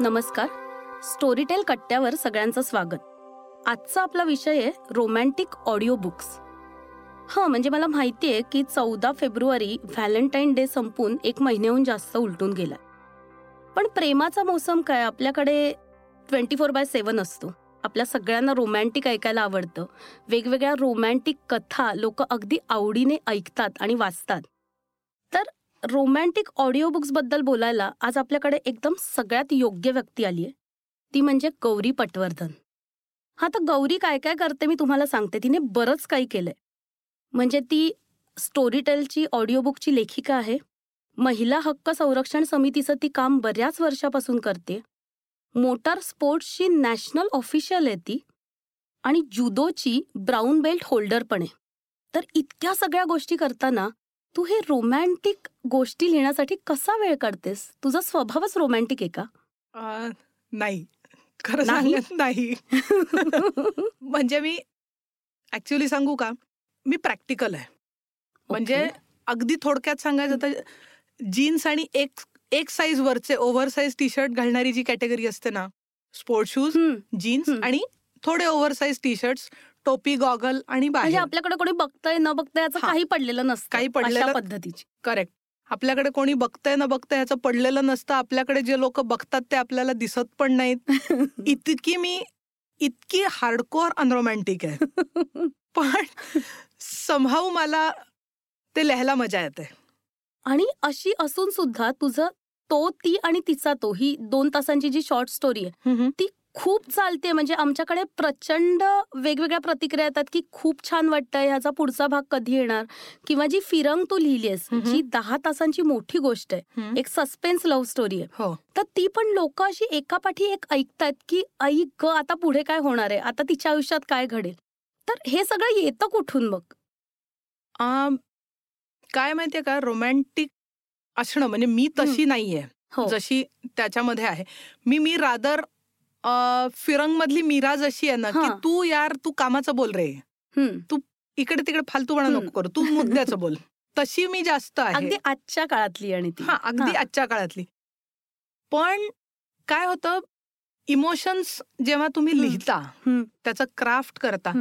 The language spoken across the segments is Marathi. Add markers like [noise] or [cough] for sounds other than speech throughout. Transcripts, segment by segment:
नमस्कार. स्टोरीटेल कट्ट्यावर सगळ्यांचं स्वागत. आजचा आपला विषय आहे रोमॅन्टिक ऑडिओ बुक्स हां म्हणजे मला माहिती आहे की चौदा फेब्रुवारी व्हॅलेंटाईन डे संपून एक महिन्याहून जास्त उलटून गेला पण प्रेमाचा मोसम काय? आपल्याकडे ट्वेंटी फोर बाय सेवन असतो. आपल्या सगळ्यांना रोमॅन्टिक ऐकायला आवडतं. वेगवेगळ्या रोमॅन्टिक कथा लोक अगदी आवडीने ऐकतात आणि वाचतात. रोमॅन्टिक ऑडिओ बुक्सबद्दल बोलायला आज आपल्याकडे एकदम सगळ्यात योग्य व्यक्ती आली आहे. ती म्हणजे गौरी पटवर्धन. हा तर गौरी काय काय करते मी तुम्हाला सांगते. तिने बरंच काही केलंय. म्हणजे ती स्टोरीटेलची ऑडिओ बुकची लेखिका आहे. महिला हक्क संरक्षण समितीचं ती काम बऱ्याच वर्षापासून करते. मोटार स्पोर्ट्सची नॅशनल ऑफिशियल आहे ती. आणि जुदोची ब्राऊन बेल्ट होल्डर पण आहे. तर इतक्या सगळ्या गोष्टी करताना तू हे रोमॅन्टिक गोष्टी लिहिण्यासाठी कसा वेळ काढतेस? तुझा स्वभावच रोमॅन्टिक आहे का? नाही. खरं नाही? सांगत नाही. [laughs] म्हणजे मी ऍक्च्युली सांगू का? मी प्रॅक्टिकल आहे. म्हणजे. अगदी थोडक्यात सांगायचं तर जीन्स आणि एक एक साईज वरचे ओव्हर साईज टी शर्ट घालणारी जी कॅटेगरी असते ना स्पोर्ट शूज जीन्स. आणि थोडे ओव्हर साईज टी शर्ट टोपी गॉगल आणि म्हणजे आपल्याकडे कोणी बघतंय न बघतंय याचं. काही पडलेलं नसतं काही पडलेलं- पद्धतीची. करेक्ट आपल्याकडे कोणी बघतंय न बघतंय ह्याचं पडलेलं नसतं. आपल्याकडे जे लोक बघतात ते आपल्याला दिसत पण नाहीत. [laughs] इतकी मी इतकी हार्डकोअर अनरोमॅन्टिक आहे. [laughs] पण संभाव मला ते लिहायला मजा येते. आणि अशी असून सुद्धा तुझं तो ती आणि तिचा तो ही दोन तासांची जी शॉर्ट स्टोरी आहे ती खूप चालते. म्हणजे आमच्याकडे प्रचंड वेगवेगळ्या प्रतिक्रिया येतात की खूप छान वाटतंय ह्याचा पुढचा भाग कधी येणार? किंवा जी फिरंग तू लिहिलीयस हम्म. जी दहा तासांची मोठी गोष्ट आहे. एक सस्पेन्स लव्ह स्टोरी आहे. हो. तर ती पण लोक अशी एकापाठी एक ऐकतायत की ऐक ग आता पुढे काय होणार आहे? आता तिच्या आयुष्यात काय घडेल? तर हे सगळं येतं कुठून मग? काय माहितीये का? रोमॅन्टिक असणं म्हणजे मी तशी नाहीये. हो. जशी त्याच्यामध्ये आहे. मी मी रादर फिरंग मधली मीरा जशी आहे ना की. तू यार तू कामाचं बोल रे हम्म. इकडे तिकडे फालतूपणा हम्म. नको करू तू मुद्द्याचं बोल [laughs] तशी मी जास्त आहे अगदी आजच्या काळातली आणि ती हा अगदी. आजच्या काळातली पण काय होतं इमोशन्स जेव्हा तुम्ही. लिहिता. त्याचं क्राफ्ट करता.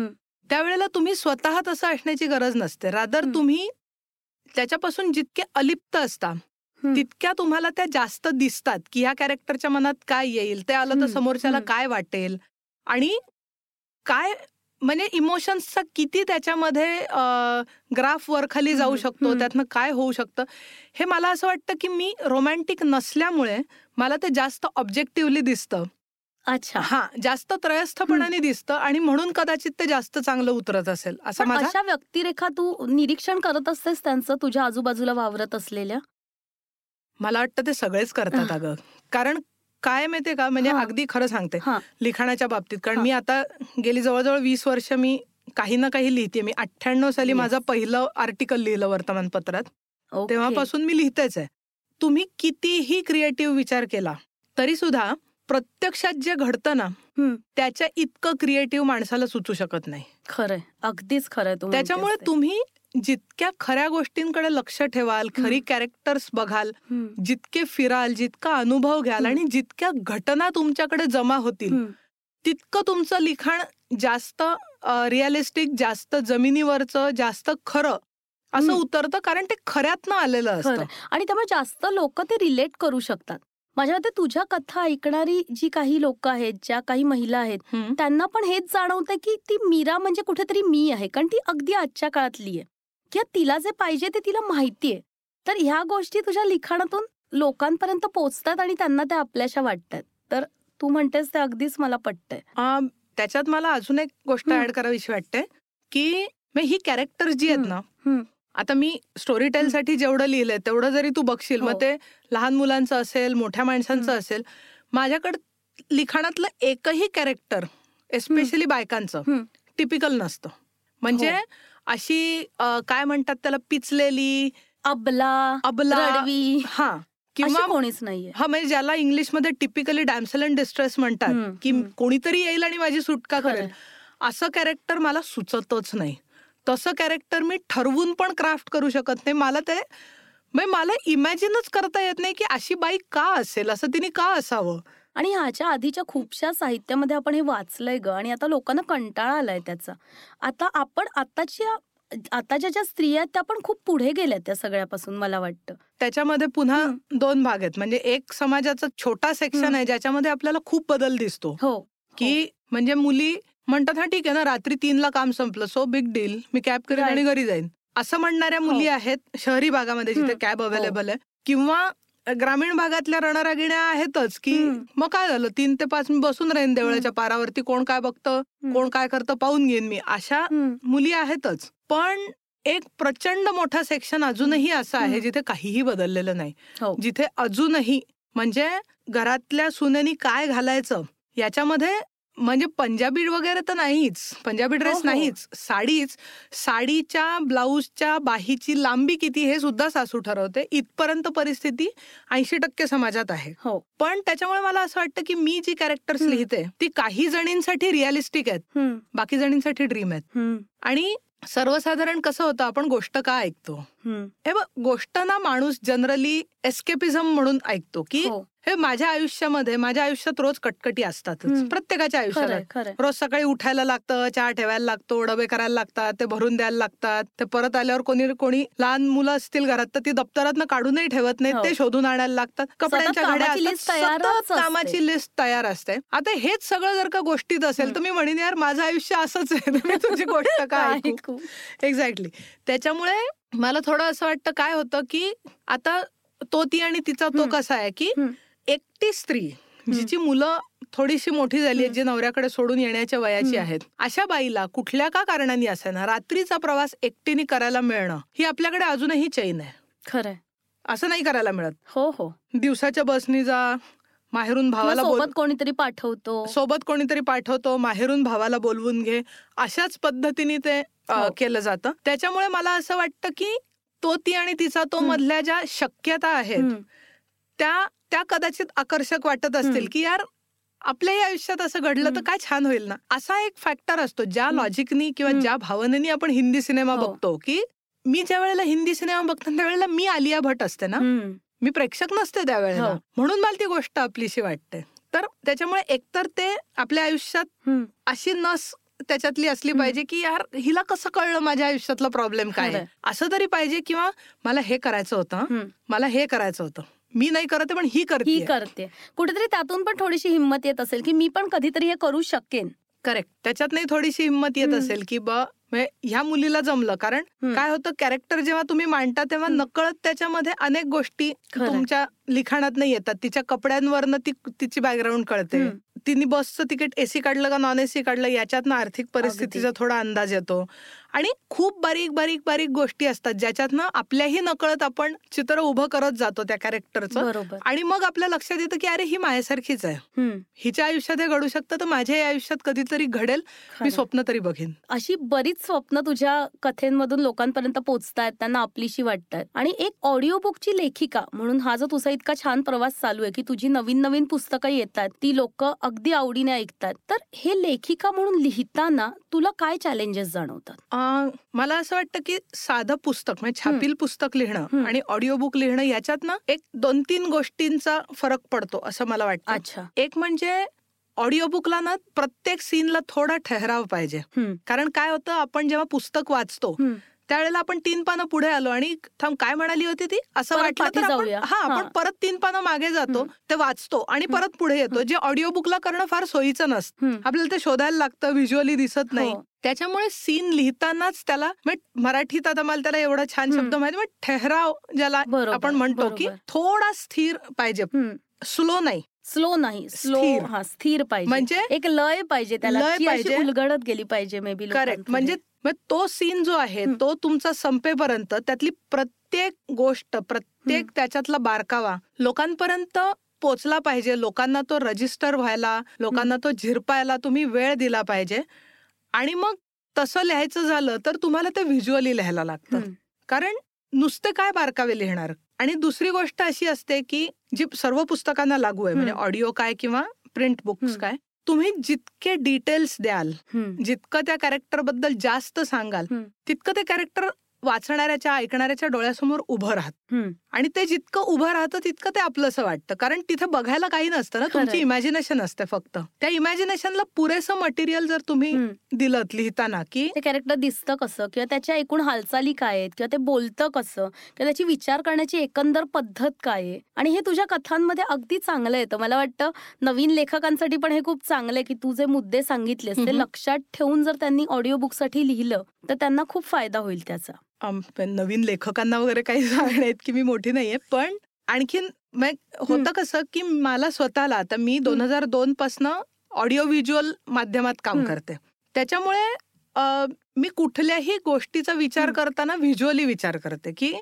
त्यावेळेला तुम्ही स्वतः तसं असण्याची गरज नसते रादर. तुम्ही त्याच्यापासून जितके अलिप्त असता. तितक्या तुम्हाला त्या जास्त दिसतात की ह्या कॅरेक्टरच्या मनात काय येईल? ते आलं तर. समोरच्याला. काय वाटेल? आणि काय म्हणजे इमोशन्सचा किती त्याच्यामध्ये ग्राफ वर खाली जाऊ. शकतो. त्यातनं काय होऊ शकतं? हे मला असं वाटतं की मी रोमॅन्टिक नसल्यामुळे मला ते जास्त ऑब्जेक्टिव्हली दिसतं. अच्छा. हा जास्त त्रयस्थपणाने दिसतं आणि म्हणून कदाचित ते जास्त चांगलं उतरत असेल. असा पण माझा अशा व्यक्तिरेखा तू निरीक्षण करत असतेस त्यांचं? तुझ्या आजूबाजूला वावरत असलेल्या? मला वाटतं ते सगळेच करतात अगं कारण काय माहितीये का म्हणजे. अगदी खरं सांगते लिखाणाच्या बाबतीत कारण. मी आता गेली जवळजवळ वीस वर्ष मी काही ना काही लिहिते मी अठ्ठ्याण्णव साली. माझं पहिलं आर्टिकल लिहिलं वर्तमानपत्रात. तेव्हापासून मी लिहितेच आहे तुम्ही कितीही क्रिएटिव्ह विचार केला तरी सुद्धा प्रत्यक्षात जे घडतं ना. त्याच्या इतकं क्रिएटिव्ह माणसाला सुचू शकत नाही खरंय अगदीच खरंय तू त्याच्यामुळे. तुम्ही जितक्या खऱ्या गोष्टींकडे लक्ष ठेवाल खरी कॅरेक्टर्स बघाल. जितके फिराल जितका अनुभव घ्याल. आणि जितक्या घटना तुमच्याकडे जमा होतील. तितकं तुमचं लिखाण जास्त रिअलिस्टिक जास्त जमिनीवरचं जास्त खरं असं. उतरतं कारण ते खऱ्यातनं आलेलं. असतं आणि त्यामुळे जास्त लोक ते रिलेट करू शकतात माझ्या मते तुझ्या कथा ऐकणारी जी काही लोक आहेत ज्या काही महिला आहेत. त्यांना पण हेच जाणवतंय की ती मीरा म्हणजे कुठेतरी मी आहे कारण ती अगदी आजच्या काळातली आहे किंवा तिला जे पाहिजे ते तिला माहितीये तर ह्या गोष्टी तुझ्या लिखाणातून लोकांपर्यंत पोहोचतात आणि त्यांना त्या आपल्याशा वाटतात तर तू म्हणतेस ते अगदीच मला पटतंय त्याच्यात मला अजून एक गोष्ट. ऍड करावीशी वाटते की ही कॅरेक्टर्स जी आहेत ना. आता मी स्टोरी टेल साठी जेवढं लिहिलंय तेवढं जरी तू बघशील हो. मग ते लहान मुलांचं असेल मोठ्या माणसांचं. असेल माझ्याकडे लिखाणातलं एकही कॅरेक्टर एस्पेशली बायकांचं. टिपिकल नसतं म्हणजे हो. अशी काय म्हणतात त्याला पिचलेली अबला अबला रडवी. हा. किंवा कोणीच नाहीये. हा म्हणजे ज्याला इंग्लिशमध्ये टिपिकली डॅम्सल अँड डिस्ट्रेस म्हणतात की. कोणीतरी येईल आणि माझी सुटका. करेल. असं कॅरेक्टर मला सुचतच नाही. तसं कॅरेक्टर मी ठरवून पण क्राफ्ट करू शकत नाही. मला ते म्हणजे मला इमॅजिनच करता येत नाही की अशी बाई का असेल? असं तिने का असावं? आणि ह्याच्या आधीच्या खूपशा साहित्यामध्ये आपण हे वाचलंय ग आणि आता लोकांना कंटाळा आलाय त्याचा आता आपण आताच्या आताच्या ज्या स्त्रिया आहेत त्या पण खूप पुढे गेल्या त्या सगळ्यापासून मला वाटतं त्याच्यामध्ये पुन्हा हं. दोन भाग आहेत म्हणजे एक समाजाचा छोटा सेक्शन हं. आहे ज्याच्यामध्ये आपल्याला खूप बदल दिसतो हो की म्हणजे मुली म्हणतात हा ठीक आहे ना रात्री तीनला काम संपलं सो बिग डील मी कॅब करेन. आणि घरी जाईन असं म्हणणाऱ्या मुली हो. आहेत शहरी भागामध्ये जिथे हं. कॅब अवेलेबल आहे किंवा ग्रामीण भागातल्या रणरागिण्या आहेतच की. मग काय झालं? तीन ते पाच मी बसून राहीन देवळाच्या पारावरती. कोण काय बघतं. कोण काय करतं? पाहून घेईन मी. अशा. मुली आहेतच. पण एक प्रचंड मोठा सेक्शन अजूनही असं आहे. जिथे काहीही बदललेलं नाही. हो. जिथे अजूनही म्हणजे घरातल्या सुनेनी काय घालायचं? याच्यामध्ये म्हणजे पंजाबी वगैरे तर नाहीच. पंजाबी ड्रेस हो. नाहीच. साडीच. साडीच्या ब्लाऊजच्या बाहीची लांबी किती हे सुद्धा सासू ठरवते. इथपर्यंत परिस्थिती ऐंशी टक्के समाजात आहे. हो. पण त्याच्यामुळे मला असं वाटतं की मी जी कॅरेक्टर्स हं. लिहिते ती काही जणींसाठी रिअलिस्टिक आहेत. हं. बाकी जणींसाठी ड्रीम आहेत. हं. आणि सर्वसाधारण कसं होतं आपण गोष्ट का ऐकतो? हं. बघ गोष्ट ना माणूस जनरली एस्केपिझम म्हणून ऐकतो की हो हे माझ्या आयुष्यामध्ये माझ्या आयुष्यात रोज कटकटी असतातच हम्म. प्रत्येकाच्या आयुष्यात रोज सकाळी उठायला लागतं चहा ठेवायला लागतो डबे करायला लागतात ते भरून द्यायला लागतात ते परत आल्यावर कोणी कोणी लहान मुलं असतील घरात तर ती दप्तरात काढूनही ठेवत नाहीत हो. ते शोधून आणायला लागतात कपड्यांच्या घड्या कामाची असतात. सतत लिस्ट तयार असते आता हेच सगळं जर का गोष्टीत असेल तर मी म्हणेन यार माझं आयुष्य असंच आहे [laughs] तुझी गोष्ट काय [laughs] ऐकू. एक्झॅक्टली त्याच्यामुळे मला थोडं असं वाटतं काय होतं की आता तो ती आणि तिचा तो. कसा आहे की. एकटी स्त्री जिची मुलं थोडीशी मोठी झाली. जी नवऱ्याकडे सोडून येण्याच्या वयाची. आहेत अशा बाईला कुठल्या का कारणाने असेना रात्रीचा प्रवास एकटीने करायला मिळणं ही आपल्याकडे अजूनही चैन आहे खरंय असं नाही करायला मिळत हो हो दिवसाच्या बसनी जा माहेरून भावाला सोबत कोणीतरी पाठवतो सोबत कोणीतरी पाठवतो माहेरून भावाला बोलवून घे अशाच पद्धतीने ते. केलं जातं त्याच्यामुळे मला असं वाटतं की तो ती आणि तिचा तो. मधल्या ज्या शक्यता आहेत हं. त्या त्या कदाचित आकर्षक वाटत असतील. की यार आपल्याही आयुष्यात असं घडलं तर. काय छान होईल ना असा एक फॅक्टर असतो ज्या. लॉजिकनी किंवा. ज्या भावनेनी आपण हिंदी सिनेमा हो. बघतो की मी ज्या वेळेला हिंदी सिनेमा बघतो त्यावेळेला मी आलिया भट असते ना हं. मी प्रेक्षक नसते त्यावेळेला हो. म्हणून मला ती गोष्ट आपलीशी वाटते तर त्याच्यामुळे एकतर ते आपल्या आयुष्यात हं. अशी नस त्याच्यातली असली. पाहिजे की यार हिला कसं कळलं माझ्या आयुष्यातला प्रॉब्लेम काय. असं तरी पाहिजे किंवा मला हे करायचं होतं. मला हे करायचं होतं मी नाही करत पण ही ही करते करते कुठेतरी त्यातून पण थोडीशी हिंमत येत असेल की मी पण कधीतरी हे करू शकेन करेक्ट त्याच्यात नाही थोडीशी हिंमत येत. असेल की ब म्हणजे ह्या मुलीला जमलं कारण. काय होतं कॅरेक्टर जेव्हा तुम्ही मांडता तेव्हा. नकळत त्याच्यामध्ये अनेक गोष्टी. तुमच्या लिखाणात नाही येतात तिच्या कपड्यांवरनं ती तिची बॅकग्राऊंड कळते. तिने बसचं तिकीट एसी काढलं का नॉन एसी काढलं याच्यातनं आर्थिक परिस्थितीचा थोडा अंदाज येतो. आणि खूप बारीक बारीक बारीक गोष्टी असतात ज्याच्यातनं आपल्याही नकळत आपण चित्र उभं करत जातो त्या कॅरेक्टरचं बरोबर. आणि मग आपल्या लक्षात येतं की अरे ही माझ्यासारखीच आहे. हिच्या आयुष्यात हे घडू शकतं तर माझ्या आयुष्यात कधीतरी घडेल. मी. स्वप्न तरी बघेन. अशी बरीच स्वप्न तुझ्या कथेंमधून लोकांपर्यंत पोहोचतायत त्यांना आपलीशी वाटतायत. आणि एक ऑडिओ बुकची लेखिका म्हणून हा जो तुझा इतका छान प्रवास चालू आहे की तुझी नवीन नवीन पुस्तकं येतात ती लोक अगदी आवडीने ऐकतात तर हे लेखिका म्हणून लिहिताना तुला काय चॅलेंजेस जाणवतात? मला असं वाटतं की साधं पुस्तक म्हणजे छापील पुस्तक लिहिणं. आणि ऑडिओ बुक लिहिणं याच्यात ना एक दोन तीन गोष्टींचा फरक पडतो असं मला वाटतं अच्छा एक म्हणजे ऑडिओ बुकला ना प्रत्येक सीनला थोडा ठहराव पाहिजे. कारण काय होतं आपण जेव्हा पुस्तक वाचतो. त्यावेळेला आपण तीन पानं पुढे आलो आणि थांब काय म्हणाली होती ती असं वाटलं तर आपण. हा आपण. परत तीन पानं मागे जातो. ते वाचतो आणि. परत पुढे येतो जे ऑडिओ बुकला करणं फार सोयीचं नसतं. आपल्याला ते शोधायला लागतं व्हिज्युअली दिसत नाही हो. त्याच्यामुळे सीन लिहितानाच त्याला म्हणजे मराठीत आता मला त्याला एवढा छान शब्द. माहिती म्हणजे ठहराव ज्याला आपण म्हणतो की. थोडा स्थिर पाहिजे. स्लो नाही स्लो नाही स्लो स्थिर. हा स्थिर पाहिजे. म्हणजे? एक लय पाहिजे त्याला लय अशी पाहिजे. उलगडत गेली पाहिजे मे बी करेक्ट म्हणजे मग तो सीन जो आहे हम्म. तो तुमचा संपेपर्यंत त्यातली प्रत्येक गोष्ट प्रत्येक हम्म. त्याच्यातला बारकावा लोकांपर्यंत पोचला पाहिजे. लोकांना तो रजिस्टर व्हायला लोकांना तो झिरपायला तुम्ही वेळ दिला पाहिजे. आणि मग तसं लिहायचं झालं तर तुम्हाला ते व्हिज्युअली लिहायला लागतं. कारण नुसते काय बारकावे लिहिणार? आणि दुसरी गोष्ट अशी असते की जी सर्व पुस्तकांना लागू आहे म्हणजे. ऑडिओ काय किंवा प्रिंट बुक्स. काय तुम्ही जितके डिटेल्स द्याल जितकं त्या कॅरेक्टरबद्दल जास्त सांगाल. तितकं ते कॅरेक्टर वाचणाऱ्याच्या ऐकणाऱ्याच्या डोळ्यासमोर उभं राहत. आणि ते जितकं उभं राहतं तितकं ते आपलंसं वाटतं. कारण तिथे बघायला काही नसतं ना. तुमची. इमॅजिनेशन असते फक्त. त्या इमॅजिनेशनला पुरेसं मटेरियल जर तुम्ही. दिलं लिहिताना की ते कॅरेक्टर दिसतं कसं? किंवा त्याच्या एकूण हालचाली काय आहेत? किंवा ते बोलतं कसं? किंवा त्याची विचार करण्याची एकंदर पद्धत काय आहे? आणि हे तुझ्या कथांमध्ये अगदी चांगलं येतं. मला वाटतं नवीन लेखकांसाठी पण हे खूप चांगलं आहे की तू जे मुद्दे सांगितलेस ते. लक्षात ठेवून जर त्यांनी ऑडिओ बुकसाठी लिहिलं तर त्यांना खूप फायदा होईल त्याचा. नवीन लेखकांना वगैरे काही सांगण्यात की मी मोठी नाहीये पण आणखीन मग होतं कसं की मला स्वतःला आता मी दोन हजार दोन पासनं ऑडिओ व्हिज्युअल माध्यमात काम. करते त्याच्यामुळे अ, मी कुठल्याही गोष्टीचा विचार. करताना व्हिज्युअली विचार करते की.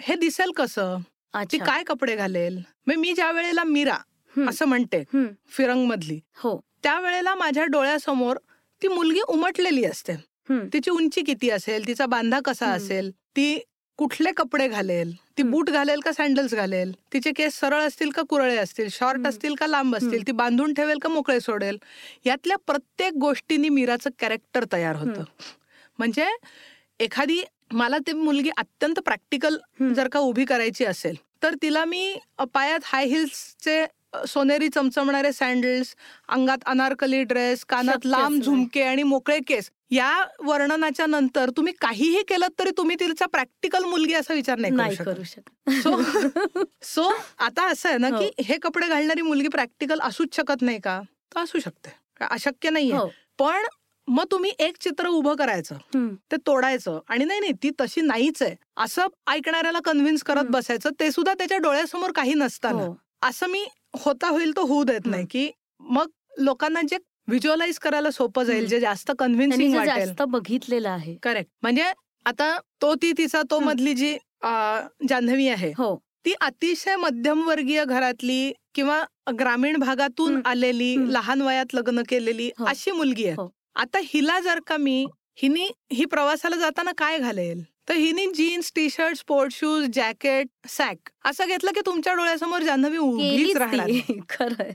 हे दिसेल कसं ती अच्छा काय कपडे घालेल मग मी ज्या वेळेला मीरा. असं म्हणते. फिरंग मधली हो त्यावेळेला माझ्या डोळ्यासमोर ती मुलगी उमटलेली असते. तिची उंची किती असेल तिचा बांधा कसा. असेल ती कुठले कपडे घालेल ती. बूट घालेल का सँडल्स घालेल तिचे केस सरळ असतील का कुरळे असतील शॉर्ट. असतील का लांब असतील. ती बांधून ठेवेल का मोकळे सोडेल यातल्या प्रत्येक गोष्टींनी मीराचं कॅरेक्टर तयार होतं. म्हणजे एखादी मला ती मुलगी अत्यंत प्रॅक्टिकल. जर का उभी करायची असेल तर तिला मी पायात हाय हिल्सचे सोनेरी चमचमणारे सँडल्स अंगात अनारकली ड्रेस कानात लांब. झुमके आणि मोकळे केस या वर्णनाच्या नंतर तुम्ही काहीही केलं तरी तुम्ही तिचा प्रॅक्टिकल मुलगी असा विचार नाही करू शकत. सो सो आता असं आहे ना हो. की हे कपडे घालणारी मुलगी प्रॅक्टिकल असूच शकत नाही का? तर असू शकते. अशक्य नाहीये. हो. पण मग तुम्ही एक चित्र उभं करायचं. ते तोडायचं आणि नाही नाही ती तशी नाहीच आहे. असं ऐकणाऱ्याला कन्व्हिन्स करत. बसायचं ते सुद्धा त्याच्या डोळ्यासमोर काही नसताना. हो. असं मी होता होईल तो होऊ देत नाही की मग लोकांना जे व्हिज्युअलाइज करायला सोपं जाईल. जे जास्त कन्व्हिन्सिंग जास्त बघितलेलं आहे करेक्ट म्हणजे आता तो ती तिचा तो. मधली जी जान्हवी आहे हो ती अतिशय मध्यमवर्गीय घरातली किंवा ग्रामीण भागातून. आलेली. लहान वयात लग्न केलेली हो. अशी मुलगी आहे हो. आता हिला जर का मी हिनी ही प्रवासाला जाताना काय घालेल तर हिनी jeans T shirt sport shoes jacket sack असं घेतलं की तुमच्या डोळ्यासमोर जान्हवी उभीच राहणार ती. [laughs] खरंय.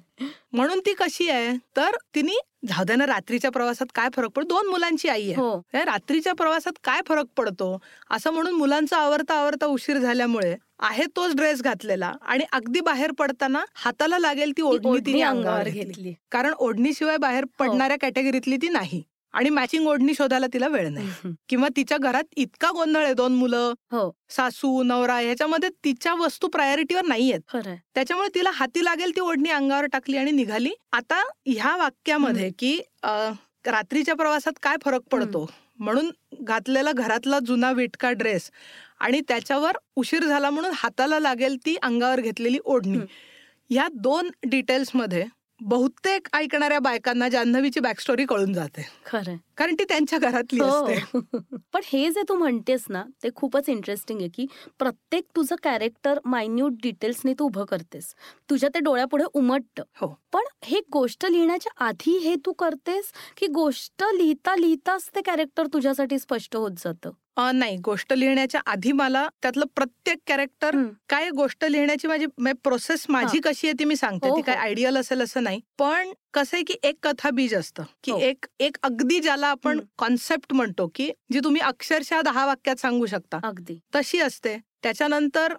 म्हणून ती कशी आहे? तर तिने जाऊ दे ना रात्रीच्या प्रवासात काय फरक पडतो दोन मुलांची आई आहे. हो. या रात्रीच्या प्रवासात काय फरक पडतो? असं म्हणून मुलांचा आवरता आवरता उशीर झाल्यामुळे आहे तोच ड्रेस घातलेला आणि अगदी बाहेर पडताना हाताला लागेल ती ओढणी ओढणी तिने अंगावर घेतली. घेतली. कारण ओढणीशिवाय बाहेर पडणाऱ्या कॅटेगरीतली ती नाही. आणि मॅचिंग ओढणी शोधायला तिला वेळ नाही. किंवा तिच्या घरात इतका गोंधळ आहे दोन मुलं हो. सासू नवरा ह्याच्यामध्ये तिच्या वस्तू प्रायोरिटीवर नाहीयेत. खरंय त्याच्यामुळे तिला हाती लागेल ती ओढणी अंगावर टाकली आणि निघाली. आता ह्या वाक्यामध्ये की रात्रीच्या प्रवासात काय फरक पडतो? म्हणून घातलेला घरातला जुना विटका ड्रेस आणि त्याच्यावर उशीर झाला म्हणून हाताला लागेल ती अंगावर घेतलेली ओढणी. हं. या दोन डिटेल्समध्ये बहुतेक ऐकणाऱ्या बायकांना जान्हवीची बॅकस्टोरी कळून जाते. खरंय. कारण ती त्यांच्या घरातली असते. हो [laughs] पण हे जे तू म्हणतेस ना ते खूपच इंटरेस्टिंग आहे की प्रत्येक तुझं कॅरेक्टर मायन्यूट डिटेल्सने तू उभं करतेस. तुझ्या ते डोळ्यापुढे उमटतं. हो. पण हे गोष्ट लिहिण्याच्या आधी हे तू करतेस की गोष्ट लिहिता लिहिताच ते कॅरेक्टर तुझ्यासाठी स्पष्ट होत जातं? नाही गोष्ट लिहिण्याच्या आधी मला त्यातलं प्रत्येक कॅरेक्टर. काय गोष्ट लिहिण्याची माझी प्रोसेस माझी कशी आहे ती मी सांगते हो, ती काय हो. आयडियल असेल असं नाही पण कसं आहे की एक कथा बीज असतं की हो. एक एक अगदी ज्याला आपण. कॉन्सेप्ट म्हणतो की जी तुम्ही अक्षरशः दहा वाक्यात सांगू शकता अगदी तशी असते त्याच्यानंतर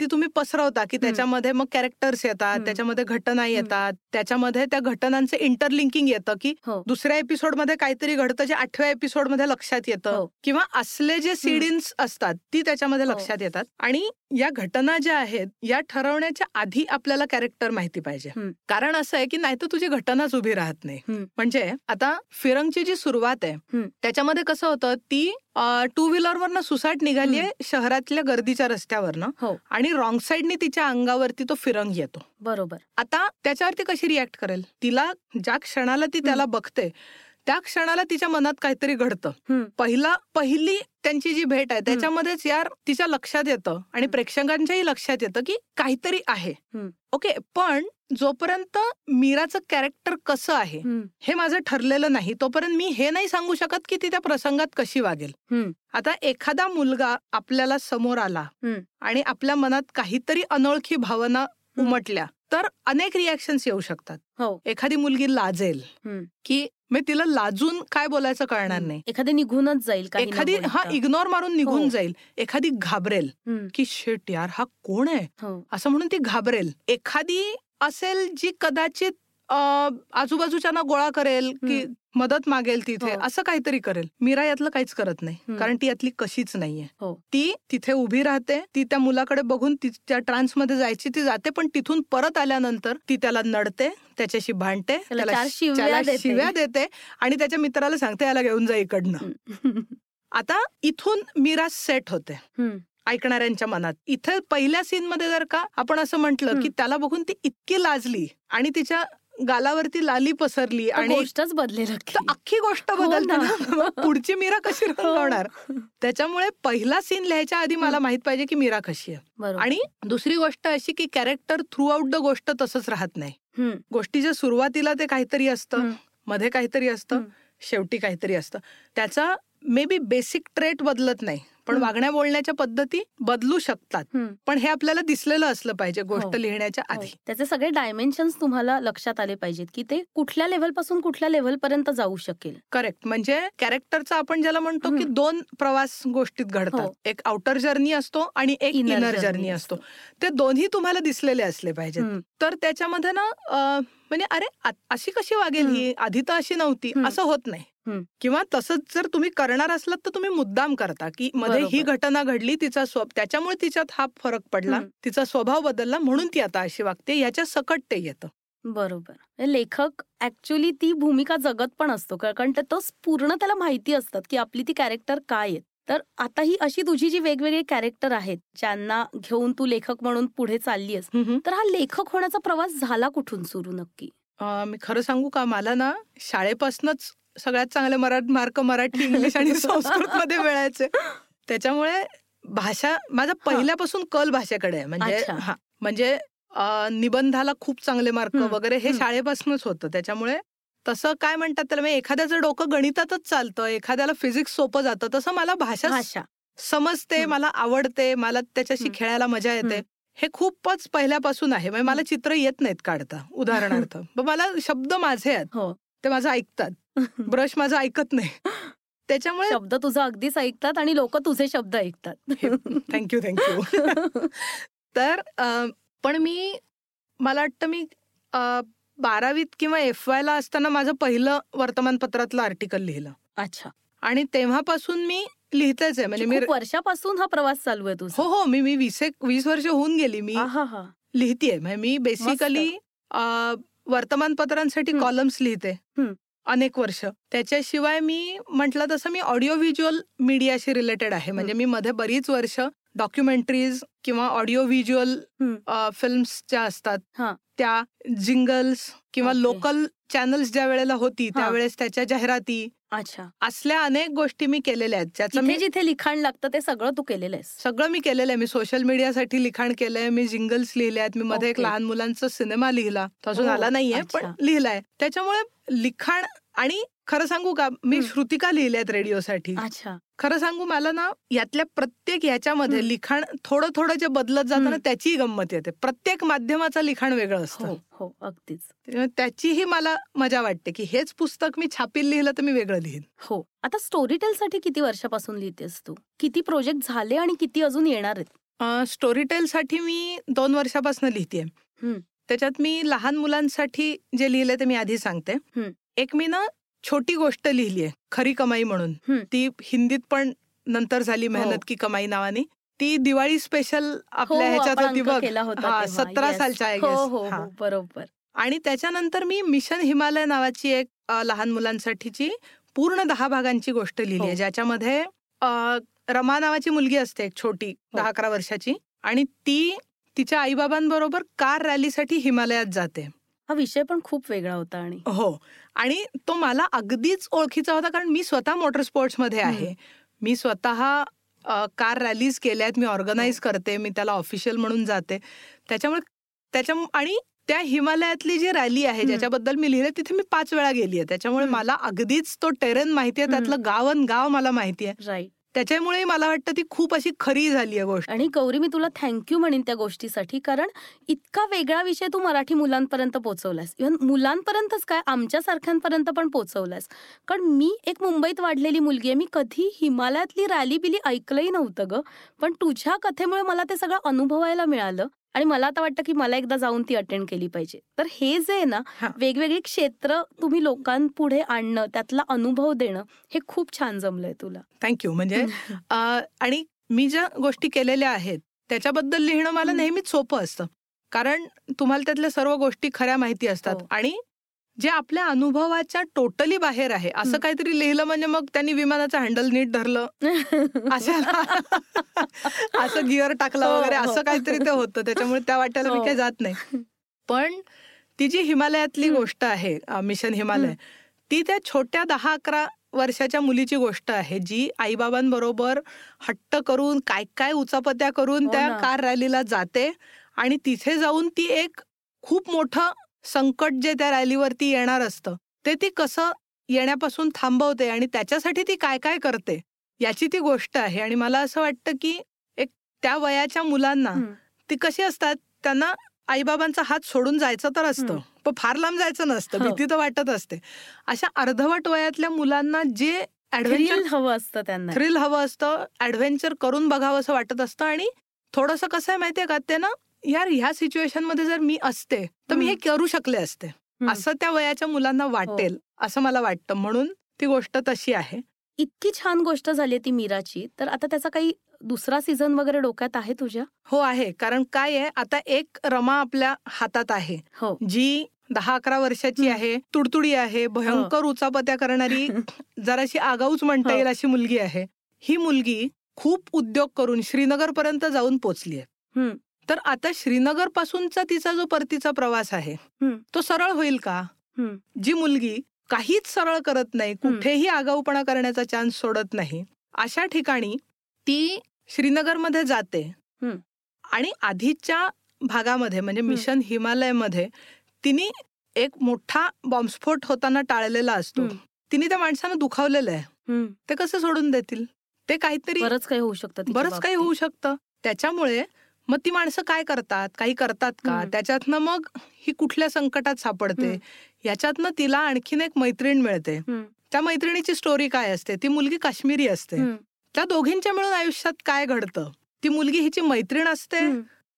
ती तुम्ही पसरवता की त्याच्यामध्ये मग कॅरेक्टर्स येतात. त्याच्यामध्ये घटना येतात त्याच्यामध्ये त्या घटनांचं इंटरलिंकिंग येतं की हो दुसऱ्या एपिसोडमध्ये काहीतरी घडतं जे आठव्या एपिसोडमध्ये लक्षात येतं हो. किंवा असले जे सिडिन्स असतात ती त्याच्यामध्ये हो. लक्षात येतात आणि या घटना ज्या आहेत या ठरवण्याच्या आधी आपल्याला कॅरेक्टर माहिती पाहिजे. कारण असं आहे की नाही तर तुझी घटनाच उभी राहत नाही. म्हणजे आता फिरंगची जी सुरुवात आहे. त्याच्यामध्ये कसं होतं ती टू व्हीलरवरनं सुसाट निघालीये शहरातल्या गर्दीच्या रस्त्यावरनं हो. आणि रॉंग साईडनी तिच्या अंगावरती तो फिरंग येतो. बरोबर. आता त्याच्यावरती कशी रिॲक्ट करेल? तिला ज्या क्षणाला ती त्याला बघते त्या क्षणाला तिच्या मनात काहीतरी घडतं. पहिला पहिली त्यांची जी भेट आहे त्याच्यामध्येच यार तिच्या लक्षात येतं आणि. प्रेक्षकांच्याही लक्षात येतं की काहीतरी आहे. ओके पण जोपर्यंत मीराचं कॅरेक्टर कसं आहे हं. माझं ठरलेलं नाही तोपर्यंत मी हे नाही सांगू शकत की ती त्या प्रसंगात कशी वागेल. आता एखादा मुलगा आपल्याला समोर आला. आणि आपल्या मनात काहीतरी अनोळखी भावना. उमटल्या तर अनेक रिॲक्शन्स येऊ शकतात हो एखादी मुलगी लाजेल. की मग तिला लाजून काय बोलायचं कळणार नाही. एखादी निघूनच जाईल एखादी हा. इग्नोर मारून निघून हो. जाईल. एखादी घाबरेल की शेट यार हा कोण आहे? हो. असं म्हणून ती घाबरेल. एखादी असेल जी कदाचित आजूबाजूच्यांना गोळा करेल की मदत मागेल तिथे हो. असं काहीतरी करेल मीरा यातलं काहीच करत नाही. कारण ती यातली कशीच नाहीये हो. ती तिथे उभी राहते ती त्या मुलाकडे बघून ती त्या ट्रान्समध्ये जायची ती जाते पण तिथून परत आल्यानंतर ती त्याला नडते त्याच्याशी भांडते त्याला शिव्या देते. आणि त्याच्या मित्राला सांगते याला घेऊन जा इकडनं आता इथून मीरा सेट होते ऐकणाऱ्यांच्या मनात इथे पहिल्या सीन मध्ये जर का आपण असं म्हटलं. की त्याला बघून ती इतकी लाजली आणि तिच्या गालावरती लाली पसरली आणि गोष्टच बदलेल अख्खी. गोष्ट हो बदलते ना. पुढची मीरा कशी रंगवणार? त्याच्यामुळे पहिला सीन लिहायच्या आधी मला माहीत पाहिजे की मीरा कशी आहे. आणि दुसरी गोष्ट अशी की कॅरेक्टर थ्रू आउट द गोष्ट तसंच राहत नाही. गोष्टीच्या सुरुवातीला ते काहीतरी असतं. मध्ये काहीतरी असतं. शेवटी काहीतरी असतं. त्याचा मे बी बेसिक ट्रेट बदलत नाही. पण. वागण्या बोलण्याच्या पद्धती बदलू शकतात. पण हे आपल्याला दिसलेलं असलं पाहिजे गोष्ट हो. लिहिण्याच्या हो. आधी त्याचे सगळे डायमेन्शन्स तुम्हाला लक्षात आले पाहिजेत की ते कुठल्या लेवलपासून कुठल्या लेवल पर्यंत जाऊ शकेल करेक्ट म्हणजे कॅरेक्टरचा आपण ज्याला म्हणतो की. दोन प्रवास गोष्टीत हो. घडतात एक आउटर जर्नी असतो आणि एक Inner इनर जर्नी असतो ते दोन्ही तुम्हाला दिसलेले असले पाहिजेत तर त्याच्यामध्ये ना म्हणजे अरे अशी कशी वागेल. ही आधी तर अशी नव्हती. असं होत नाही. किंवा तसंच जर तुम्ही करणार असलात तर तुम्ही मुद्दाम करता की मध्ये ही. घटना घडली तिचा स्व त्याच्यामुळे तिच्यात हा फरक पडला. तिचा स्वभाव बदलला म्हणून ती आता अशी वागते याच्या सकट ते येतं. बरोबर. लेखक ऍक्च्युली ती भूमिका जगत पण असतो कारण ते पूर्ण त्याला माहिती असतात की आपली ती कॅरेक्टर काय आहेत तर आता ही अशी तुझी जी वेगवेगळी कॅरेक्टर आहेत ज्यांना घेऊन तू लेखक म्हणून पुढे चालली आहेस तर हा लेखक होण्याचा प्रवास झाला कुठून सुरू नक्की? मी खरं सांगू का? मला ना शाळेपासूनच सगळ्यात चांगले मराठी मार्क मराठी इंग्लिश आणि [laughs] संस्कृत मध्ये मिळायचे. त्याच्यामुळे भाषा माझा पहिल्यापासून कल भाषेकडे आहे. म्हणजे. हा म्हणजे निबंधाला खूप चांगले मार्क वगैरे हे. शाळेपासूनच होतं. त्याच्यामुळे तसं काय म्हणतात त्याला म्हणजे एखाद्याचं डोकं गणितातच चालतं एखाद्याला फिजिक्स सोपं जातं तसं मला भाषा भाषा. समजते. मला आवडते मला त्याच्याशी. खेळायला मजा येते. हे. खूपच पहिल्यापासून आहे. म्हणजे मला चित्र येत नाहीत काढता [laughs] उदाहरणार्थ. मला शब्द माझे आहेत. हो. ते माझं ऐकतात. [laughs] ब्रश माझं ऐकत नाही. त्याच्यामुळे शब्द तुझा अगदीच ऐकतात आणि लोक तुझे शब्द ऐकतात. थँक्यू थँक्यू [laughs] तर पण मी मला वाटतं मी बारावीत किंवा एफ वाय ला असताना माझं पहिलं वर्तमानपत्रातलं आर्टिकल लिहिलं. अच्छा. आणि तेव्हापासून मी लिहितेच आहे. म्हणजे मी खूप वर्षापासून हा प्रवास चालू आहे तुझा. हो हो मी मी वीस एक वीस वर्ष होऊन गेली. मी. लिहितीये. म्हणजे मी बेसिकली वर्तमानपत्रांसाठी. कॉलम्स लिहिते. अनेक वर्ष त्याच्याशिवाय मी म्हटलं तसं मी ऑडिओ व्हिज्युअल मीडियाशी रिलेटेड आहे म्हणजे मी मध्ये बरीच वर्ष डॉक्युमेंटरीज किंवा ऑडिओ व्हिज्युअल. फिल्म्स ज्या असतात. त्या जिंगल्स किंवा. लोकल चॅनल्स ज्या वेळेला होती हा. त्यावेळेस त्याच्या जाहिराती अच्छा. असल्या अनेक गोष्टी मी केलेल्या आहेत. ज्याचं जिथे मी जिथे लिखाण लागतं ते सगळं तू केलेलं आहेस. सगळं मी केलेलं आहे. मी सोशल मीडियासाठी लिखाण केलंय. मी जिंगल्स लिहिले आहेत. मी मध्ये एक ओके. लहान मुलांचा सिनेमा लिहिला. तो अजून ओ, आला नाहीये पण अच्छा. लिहिलाय. त्याच्यामुळे लिखाण आणि खरं सांगू का मी. श्रुतिका लिहिल्यात रेडिओसाठी. अच्छा. खरं सांगू मला ना यातल्या प्रत्येक ह्याच्यामध्ये हं. लिखाण थोडं थोडं जे बदलत जातं ना. त्याचीही गंमत येते. प्रत्येक माध्यमाचं लिखाण वेगळं असतं. हो हो अगदीच. त्याचीही मला मजा वाटते की हेच पुस्तक मी छापील लिहिलं तर मी वेगळं लिहीन. हो. आता स्टोरी टेल साठी किती वर्षापासून लिहितेस तू? किती प्रोजेक्ट झाले आणि किती अजून येणार आहेत? स्टोरी साठी मी दोन वर्षापासून लिहितेय. हं. त्याच्यात मी लहान मुलांसाठी जे लिहिलंय ते मी आधी सांगते. एक मी ना छोटी गोष्ट लिहिली आहे खरी कमाई म्हणून हं. ती हिंदीत पण नंतर झाली मेहनत हो. की कमाई नावानी ती दिवाळी स्पेशल हो, आपल्या हो, ह्याच्यात आपण होती बघ हा. सतरा. सालच्या आहे हो. हो हा. हो बरोबर आणि त्याच्यानंतर मी मिशन हिमालय नावाची एक लहान मुलांसाठीची पूर्ण दहा भागांची गोष्ट लिहिली आहे हो. ज्याच्यामध्ये रमा नावाची मुलगी असते एक छोटी हो. दहा अकरा वर्षाची आणि ती तिच्या आईबाबांबरोबर कार रॅलीसाठी हिमालयात जाते हा विषय पण खूप वेगळा होता आणि हो आणि तो मला अगदीच ओळखीचा होता कारण मी स्वतः मोटर स्पोर्ट्समध्ये आहे. मी स्वतः कार रॅलीज केल्यात मी ऑर्गनाईज करते मी त्याला ऑफिशियल म्हणून जाते. त्याच्यामुळे त्याच्या आणि त्या हिमालयातली जी रॅली आहे. ज्याच्याबद्दल मी लिहिले तिथे मी पाच वेळा गेली आहे त्याच्यामुळे. मला अगदीच तो टेरेन माहिती आहे त्यातलं गावन गाव मला माहिती आहे राईट त्याच्यामुळे मला वाटतं ती खूप अशी खरी झाली आहे गोष्ट. आणि गौरी मी तुला थँक्यू म्हणेन त्या गोष्टीसाठी कारण इतका वेगळा विषय तू मराठी मुलांपर्यंत पोहोचवलास इव्हन मुलांपर्यंतच काय आमच्यासारख्यांपर्यंत पण पोहोचवलास कारण मी एक मुंबईत वाढलेली मुलगी आहे. मी कधी हिमालयातली रॅली बिली ऐकलंही नव्हतं ग. पण तुझ्या कथेमुळे मला ते सगळं अनुभवायला मिळालं. आणि मला आता वाटतं की मला एकदा जाऊन ती अटेंड केली पाहिजे तर हे जे आहे ना. वेगवेगळी क्षेत्र तुम्ही लोकांपुढे आणणं त्यातला अनुभव देणं हे खूप छान जमलंय तुला थँक्यू म्हणजे [laughs] आणि मी ज्या गोष्टी केलेल्या आहेत त्याच्याबद्दल लिहिणं मला. नेहमीच सोपं असतं कारण तुम्हाला त्यातल्या सर्व गोष्टी खऱ्या माहिती असतात हो. आणि जे आपल्या अनुभवाच्या टोटली बाहेर आहे असं. काहीतरी लिहिलं म्हणजे मग त्यांनी विमानाचं हँडल नीट धरलं [laughs] [laughs] असं गिअर टाकलं हो, वगैरे हो. असं काहीतरी ते होतं त्याच्यामुळे त्या वाट्याला मी हो. काही जात नाही पण ती जी हिमालयातली. गोष्ट आहे मिशन हिमालय. ती त्या छोट्या दहा अकरा वर्षाच्या मुलीची गोष्ट आहे जी आईबाबांबरोबर हट्ट करून काय काय उचापत्या करून त्या. कार रॅलीला जाते आणि तिथे जाऊन ती एक खूप मोठं संकट जे त्या रॅलीवरती येणार असतं ते ती कसं येण्यापासून थांबवते आणि त्याच्यासाठी ती काय काय करते याची ती गोष्ट आहे आणि मला असं वाटतं की एक त्या वयाच्या मुलांना. ती कशी असतात त्यांना आईबाबांचा हात सोडून जायचं तर असतं. पण फार लांब जायचं नसतं हो. भीती तर वाटत असते अशा अर्धवट वयातल्या मुलांना जे ऍडव्हेंचर हवं असतं त्यांना थ्रिल हवं असतं ऍडव्हेंचर करून बघावं असं वाटत असतं आणि थोडंसं कसं आहे माहितीये का ते ना यार ह्या सिच्युएशनमध्ये जर मी असते तर मी हे हं. करू शकले असते. हं. असं त्या वयाच्या मुलांना वाटेल असं मला वाटतं. म्हणून ती गोष्ट तशी आहे. इतकी छान गोष्ट झाली ती मीराची. तर आता त्याचा काही दुसरा सीझन वगैरे डोक्यात आहे तुझ्या? हो आहे. कारण काय आहे आता एक रमा आपल्या हातात आहे. हो. जी दहा अकरा वर्षाची हं. आहे तुडतुडी आहे भयंकर उचापत्या करणारी [laughs] जराशी आगाऊच म्हणता हो. येईल अशी मुलगी आहे. ही मुलगी खूप उद्योग करून श्रीनगर पर्यंत जाऊन पोचली आहे. हं. तर आता श्रीनगर पासूनचा तिचा जो परतीचा प्रवास आहे. तो सरळ होईल का. जी मुलगी काहीच सरळ करत नाही कुठेही आगाऊपणा करण्याचा चान्स सोडत नाही अशा ठिकाणी ती श्रीनगरमध्ये जाते. आणि आधीच्या भागामध्ये म्हणजे मिशन हिमालयमध्ये तिने एक मोठा बॉम्बस्फोट होताना टाळलेला असतो. तिने त्या माणसानं दुखावलेलं आहे. ते कसं सोडून देतील ते काहीतरी बरंच काही होऊ शकतं बरंच काही. होऊ शकतं त्याच्यामुळे मग ती माणसं काय करतात काही करतात का. त्याच्यातनं मग ही कुठल्या संकटात सापडते. याच्यातनं तिला आणखीन एक मैत्रीण मिळते. त्या मैत्रिणीची स्टोरी काय असते ती मुलगी काश्मीरी असते. त्या दोघींच्या मिळून आयुष्यात काय घडतं ती मुलगी हिची मैत्रीण असते.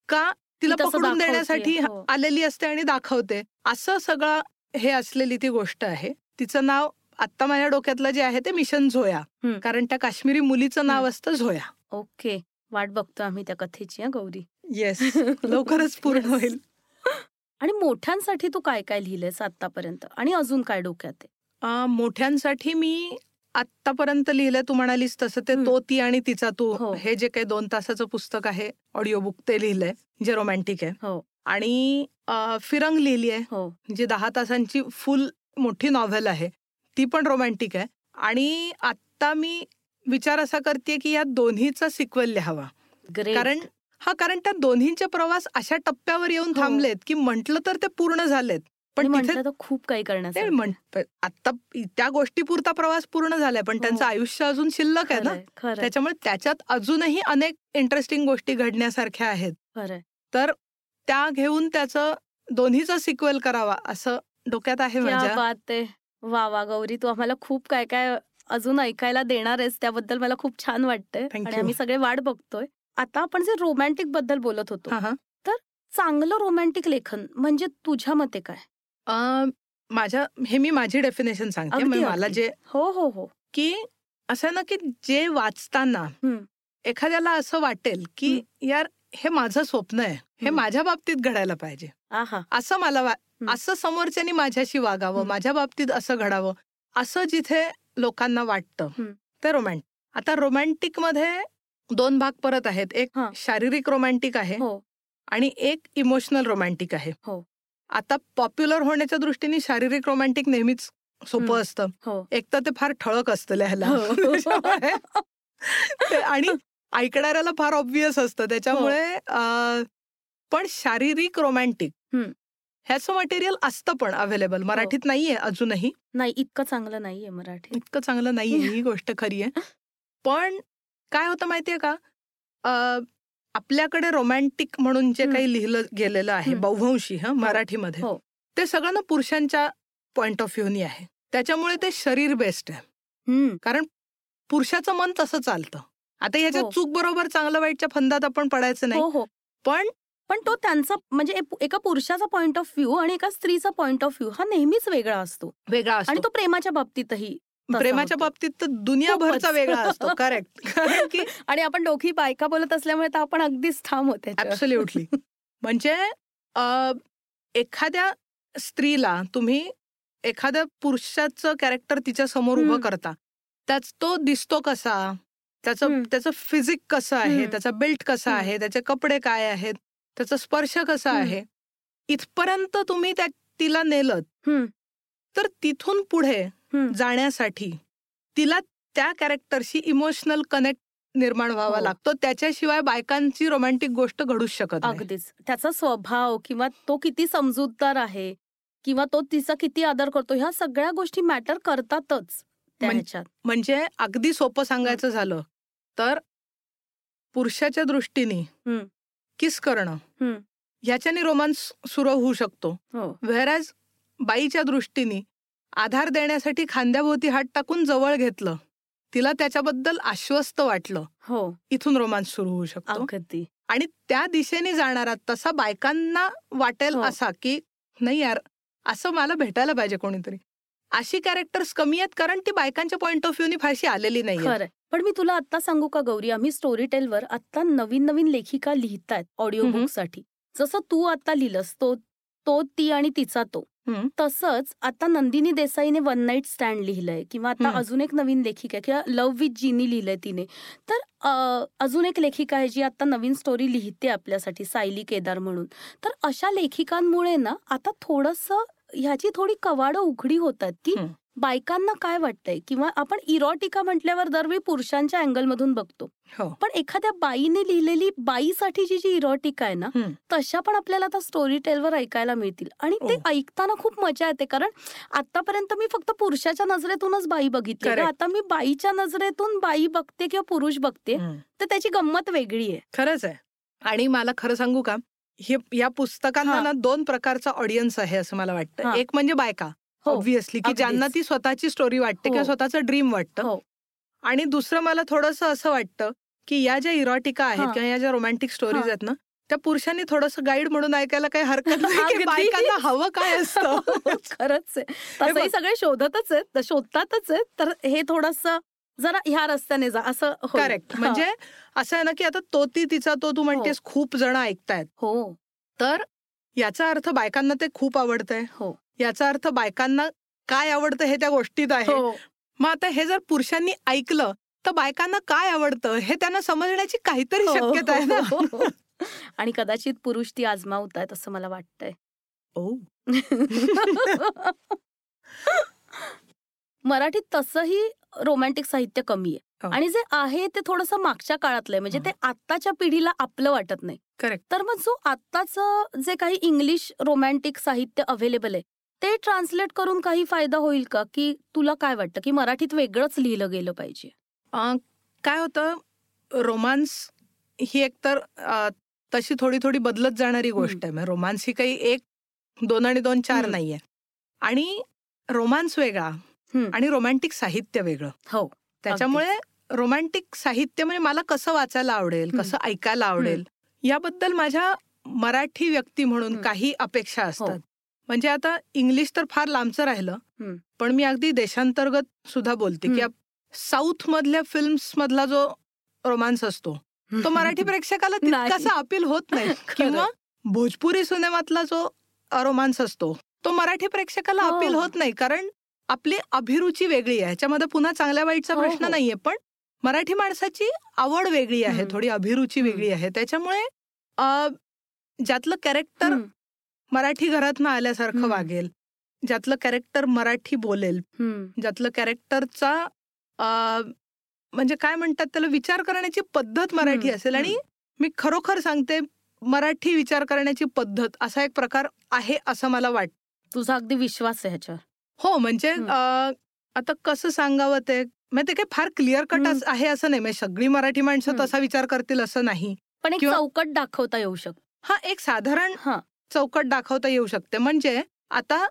का तिला पकडून देण्यासाठी हो. आलेली असते आणि दाखवते असं सगळं हे असलेली ती गोष्ट आहे तिचं नाव आत्ता माझ्या डोक्यातलं जे आहे ते मिशन झोया. कारण त्या काश्मीरी मुलीचं नाव असतं झोया ओके वाट बघतो आम्ही त्या कथेची हं, गौरी? येस [laughs] लवकरच पूर्ण. होईल. आणि मोठ्यांसाठी तू काय काय लिहिलंयस आतापर्यंत आणि अजून काय डोक्यात आहे? मोठ्यांसाठी मी आत्तापर्यंत लिहिलंय तू म्हणालीस तसं ते. तो ती आणि तिचा तू. हो. हे जे काही दोन तासाचं पुस्तक आहे ऑडिओ बुक ते लिहिलंय जे रोमॅन्टिक आहे. हो. आणि फिरंग लिहिली आहे हो. जी दहा तासांची फुल मोठी नॉव्हेल आहे. ती पण रोमॅन्टिक आहे. आणि आता मी विचार असा करते की या दोन्हीचा सिक्वेल लिहावा. कारण हा कारण त्या दोन्हींचे प्रवास अशा टप्प्यावर येऊन हो. थांबलेत की म्हंटल तर ते पूर्ण झालेत. पण तिथे खूप काही करण्यासाठी म्हण आता त्या गोष्टीपुरता प्रवास पूर्ण झालाय पण हो. त्यांचं आयुष्य अजून शिल्लक आहे ना. त्याच्यामुळे त्याच्यात अजूनही अनेक इंटरेस्टिंग गोष्टी घडण्यासारख्या आहेत. तर त्या घेऊन त्याचं दोन्हीचा सिक्वेल करावा असं डोक्यात माझ्या. आहे. वा वा गौरी तू आम्हाला खूप काय काय अजून ऐकायला देणार आहेस त्याबद्दल मला खूप छान वाटतंय आणि. आम्ही सगळे वाट बघतोय आता आपण जे रोमॅन्टिकबद्दल बोलत होतो हा हा चांगलं रोमॅन्टिक लेखन म्हणजे तुझ्या मते काय माझ्या हे मी माझी डेफिनेशन सांगते मला. जे हो हो हो की असं ना की जे वाचताना. एखाद्याला असं वाटेल की यार हे माझं स्वप्न आहे हे. माझ्या बाबतीत घडायला पाहिजे असं मला. असं समोरच्यानी माझ्याशी वागावं. माझ्या बाबतीत असं घडावं असं जिथे लोकांना वाटतं. ते रोमॅन्टिक आता रोमॅन्टिकमध्ये दोन भाग परत आहेत एक. शारीरिक रोमॅन्टिक आहे हो आणि एक इमोशनल रोमॅन्टिक आहे हो. आता पॉप्युलर होण्याच्या दृष्टीने शारीरिक रोमॅन्टिक नेहमीच सोपं. असतं हो एक तर ते फार ठळक असतं लिहायला आणि ऐकणाऱ्याला फार ऑब्विस असतं त्याच्यामुळे पण शारीरिक रोमॅन्टिक. ह्याचं मटेरियल असतं पण अवेलेबल मराठीत नाहीये अजूनही. नाही इतकं चांगलं नाहीये मराठी. इतकं चांगलं नाहीये [laughs] ही गोष्ट खरी आहे. पण काय होतं माहितीये का? आपल्याकडे रोमॅन्टिक म्हणून जे हं. काही लिहिलं गेलेलं आहे हं. बहुवंशी हा मराठीमध्ये हो. ते सगळं ना पुरुषांच्या पॉइंट ऑफ व्ह्यूनी आहे. त्याच्यामुळे ते शरीर बेस्ड आहे. कारण पुरुषाचं मन तसं चालतं. आता ह्याच्यात हो. चूक बरोबर चांगलं वाईटच्या फंदात आपण पडायचं नाही. हो हो. पण पण तो त्यांचा म्हणजे एका पुरुषाचा पॉइंट ऑफ व्ह्यू आणि एका स्त्रीचा पॉइंट ऑफ व्ह्यू हा नेहमीच वेगळा असतो वेगळा आणि तो प्रेमाच्या बाबतीतही प्रेमाच्या. बाबतीत तर दुनियाभरचा. वेगळा असतो [laughs] करेक्ट की आणि आपण दोघी बायका बोलत असल्यामुळे तर आपण अगदीच ठाम होते ऍब्सोल्युटली [laughs] म्हणजे एखाद्या स्त्रीला तुम्ही एखाद्या पुरुषाचं कॅरेक्टर तिच्या समोर उभं. करता त्याच तो दिसतो कसा त्याचं. त्याचं फिजिक कसं आहे. त्याचा बिल्ट कसा. आहे त्याचे कपडे काय आहेत त्याचा स्पर्श कसा. आहे इथपर्यंत तुम्ही त्या तिला नेलत. तर तिथून पुढे. जाण्यासाठी तिला त्या कॅरेक्टरशी इमोशनल कनेक्ट निर्माण व्हावा हो. लागतो त्याच्याशिवाय बायकांची रोमॅन्टिक गोष्ट घडूच शकत अगदीच त्याचा स्वभाव किंवा तो किती समजूतदार आहे किंवा तो तिचा किती आदर करतो ह्या सगळ्या गोष्टी मॅटर करतातच म्हणजे अगदी सोपं सांगायचं झालं तर पुरुषाच्या दृष्टीने. किस करणं. ह्याच्याने रोमांस सुरू होऊ शकतो. हो. व्हेरॅज बाईच्या दृष्टीने आधार देण्यासाठी खांद्याभोवती हात टाकून जवळ घेतलं. तिला त्याच्याबद्दल आश्वस्त वाटलं. हो. इथून रोमांस सुरू होऊ शकतो. आणि त्या दिशेने जाणारा तसा बायकांना वाटेल हो. असा की नाही यार असं मला भेटायला पाहिजे कोणीतरी. अशी कॅरेक्टर्स कमी आहेत कारण ती बायकांच्या पॉइंट ऑफ व्ह्यूनी फारशी आलेली नाही पण मी तुला आता सांगू का गौरी आम्ही स्टोरी टेलवर आता नवीन नवीन लेखिका लिहितायत ऑडिओ. बुकसाठी जसं तू आता लिहिलंस तो तो ती आणि तिचा तो. तसंच आता नंदिनी देसाईने वन नाईट स्टँड लिहिलंय किंवा आता. अजून एक नवीन लेखिका आहे किंवा लव्ह विथ जिनी लिहिलंय तिने तर अजून एक लेखिका आहे जी आता नवीन स्टोरी लिहिते आपल्यासाठी सायली केदार म्हणून तर अशा लेखिकांमुळे ना आता थोडंसं ह्याची थोडी कवाडं उघडी होत आहेत की. बायकांना काय वाटतंय किंवा आपण इरॉटिका म्हटल्यावर दरवेळी पुरुषांच्या अँगलमधून बघतो हो पण एखाद्या बाईने लिहिलेली बाईसाठीची जी इरॉटिका आहे ना. तशा पण आपल्याला आता स्टोरी टेलवर ऐकायला मिळतील आणि ते हो. ऐकताना खूप मजा येते कारण आतापर्यंत मी फक्त पुरुषाच्या नजरेतूनच बाई बघितली Correct. आता मी बाईच्या नजरेतून बाई बघते किंवा पुरुष बघते. तर त्याची गंमत वेगळी आहे खरंच आहे आणि मला खरं सांगू का हे या पुस्तकांना हा. ना दोन प्रकारचा ऑडियन्स आहे असं मला वाटतं हा. एक म्हणजे बायका ऑब्व्हियसली की अगदीच. ज्यांना ती स्वतःची स्टोरी वाटते हो. किंवा स्वतःचं ड्रीम वाटतं हो आणि दुसरं मला थोडंसं असं वाटतं की या ज्या इरॉटिका आहेत हा. किंवा या ज्या रोमॅन्टिक स्टोरीज हा. आहेत ना त्या पुरुषांनी थोडंसं गाईड म्हणून ऐकायला काही हरकत नाही की. बायकांना हवं काय असतं खरंच आहे तसंही. सगळे शोधतच आहेत शोधतातच आहेत तर हे थोडस जरा ह्या रस्त्याने जा असं. करेक्ट हा. म्हणजे असं आहे ना की आता तो ती तिचा तो तू म्हणतेस खूप जण ऐकतायत हो तर याचा अर्थ बायकांना ते खूप आवडतंय हो याचा अर्थ बायकांना काय आवडतं हे त्या गोष्टीत आहे. हो. मग आता हे जर पुरुषांनी ऐकलं तर बायकांना काय आवडतं हे त्यांना समजण्याची काहीतरी हो, शक्यता आहे ना. [laughs] आणि कदाचित पुरुष ती आजमावतायत असं मला वाटतंय. ओ. [laughs] मराठीत तसंही रोमॅन्टिक साहित्य कमी आहे. हो. आणि जे आहे ते थोडस मागच्या काळातलं आहे. म्हणजे ते आत्ताच्या पिढीला आपलं वाटत नाही. करेक्ट. तर मग जो आत्ताचं जे काही इंग्लिश रोमॅन्टिक साहित्य अवेलेबल आहे ते ट्रान्सलेट करून काही फायदा होईल का? की तुला काय वाटतं? की मराठीत वेगळंच लिहिलं गेलं पाहिजे? काय होतं? रोमांस ही एकतर तशी थोडी थोडी बदलत जाणारी गोष्ट आहे. रोमांस ही काही एक दोन आणि दोन चार. नाहीये. आणि रोमांस वेगळा. आणि रोमॅन्टिक साहित्य वेगळं. हो. त्याच्यामुळे रोमॅन्टिक साहित्य म्हणजे मला कसं वाचायला आवडेल. कसं ऐकायला आवडेल याबद्दल माझ्या मराठी व्यक्ती म्हणून. काही अपेक्षा हो. असतात. म्हणजे आता इंग्लिश तर फार लांबचं राहिलं. पण मी अगदी देशांतर्गत सुद्धा बोलते की. साऊथ मधल्या फिल्म्स मधला जो [laughs] रोमांस [laughs] असतो तो मराठी प्रेक्षकाला. तितकासा अपील होत नाही किंवा भोजपुरी सिनेमातला जो रोमांस असतो तो मराठी प्रेक्षकाला. अपील होत नाही कारण आपली अभिरुची वेगळी आहे ह्याच्यामध्ये पुन्हा चांगल्या वाईटचा हो, प्रश्न हो. नाहीये पण मराठी माणसाची आवड वेगळी आहे. थोडी अभिरुची. वेगळी आहे त्याच्यामुळे ज्यातलं कॅरेक्टर मराठी घरातनं आल्यासारखं हम्म. वागेल. ज्यातलं कॅरेक्टर मराठी बोलेल. ज्यातलं कॅरेक्टरचा म्हणजे काय म्हणतात त्याला विचार करण्याची पद्धत मराठी असेल. आणि मी खरोखर सांगते मराठी विचार करण्याची पद्धत असा एक प्रकार आहे असं मला वाटतं तुझा अगदी विश्वास आहे ह्याच्यावर. हो म्हणजे आता कसं सांगावं ते? ते काही फार क्लिअर कट. आहे असं नाही. म्हणजे सगळी मराठी माणसं. तसा विचार करतील असं नाही. पण एक किंवा- चौकट दाखवता येऊ शकतो. हा एक साधारण हा. चौकट दाखवता येऊ शकते. म्हणजे आता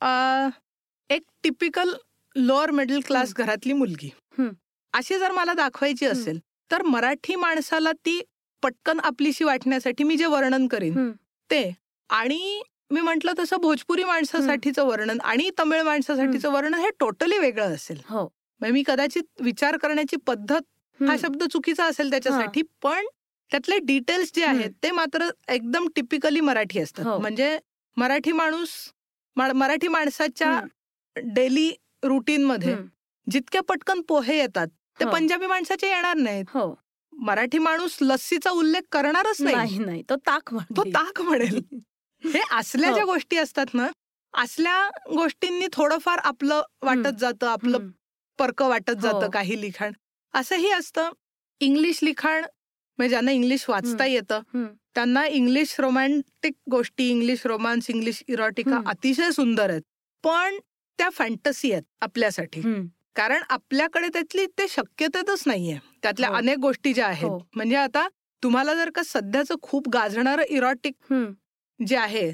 अ, एक टिपिकल लोअर मिडल क्लास घरातली मुलगी. अशी जर मला दाखवायची. असेल तर मराठी माणसाला ती पटकन आपलीशी वाटण्यासाठी मी जे वर्णन करीन. ते. आणि मी म्हंटल तसं भोजपुरी माणसासाठीचं वर्णन आणि तमिळ माणसासाठीचं वर्णन हे टोटली वेगळं असेल. हो. म्हणजे मी कदाचित विचार करण्याची पद्धत हा. शब्द चुकीचा असेल त्याच्यासाठी पण त्यातले डिटेल्स जे आहेत ते मात्र एकदम टिपिकली मराठी हो. असतात म्हणजे मराठी माणूस मराठी माणसाच्या. डेली रुटीन मध्ये हम्म. जितके पटकन पोहे येतात ते हो. पंजाबी माणसाचे येणार नाहीत हो मराठी माणूस लस्सीचा उल्लेख करणारच नाही नाही तो ताक तो ताक म्हणेल हे असल्या हो. ज्या गोष्टी असतात ना असल्या गोष्टींनी थोडंफार आपलं वाटत जातं आपलं परक वाटत जातं हो. काही लिखाण असंही असतं इंग्लिश लिखाण म्हणजे ज्यांना इंग्लिश वाचता. येतं त्यांना इंग्लिश रोमॅन्टिक गोष्टी इंग्लिश रोमांस इंग्लिश इरोटिका. अतिशय सुंदर आहेत पण त्या फॅन्टसी आहेत आपल्यासाठी कारण आपल्याकडे त्यातली ते शक्यतेतच नाहीये त्यातल्या हो. अनेक गोष्टी ज्या आहेत हो. म्हणजे आता तुम्हाला जर का सध्याचं खूप गाजणारं इरोटिक जे आहे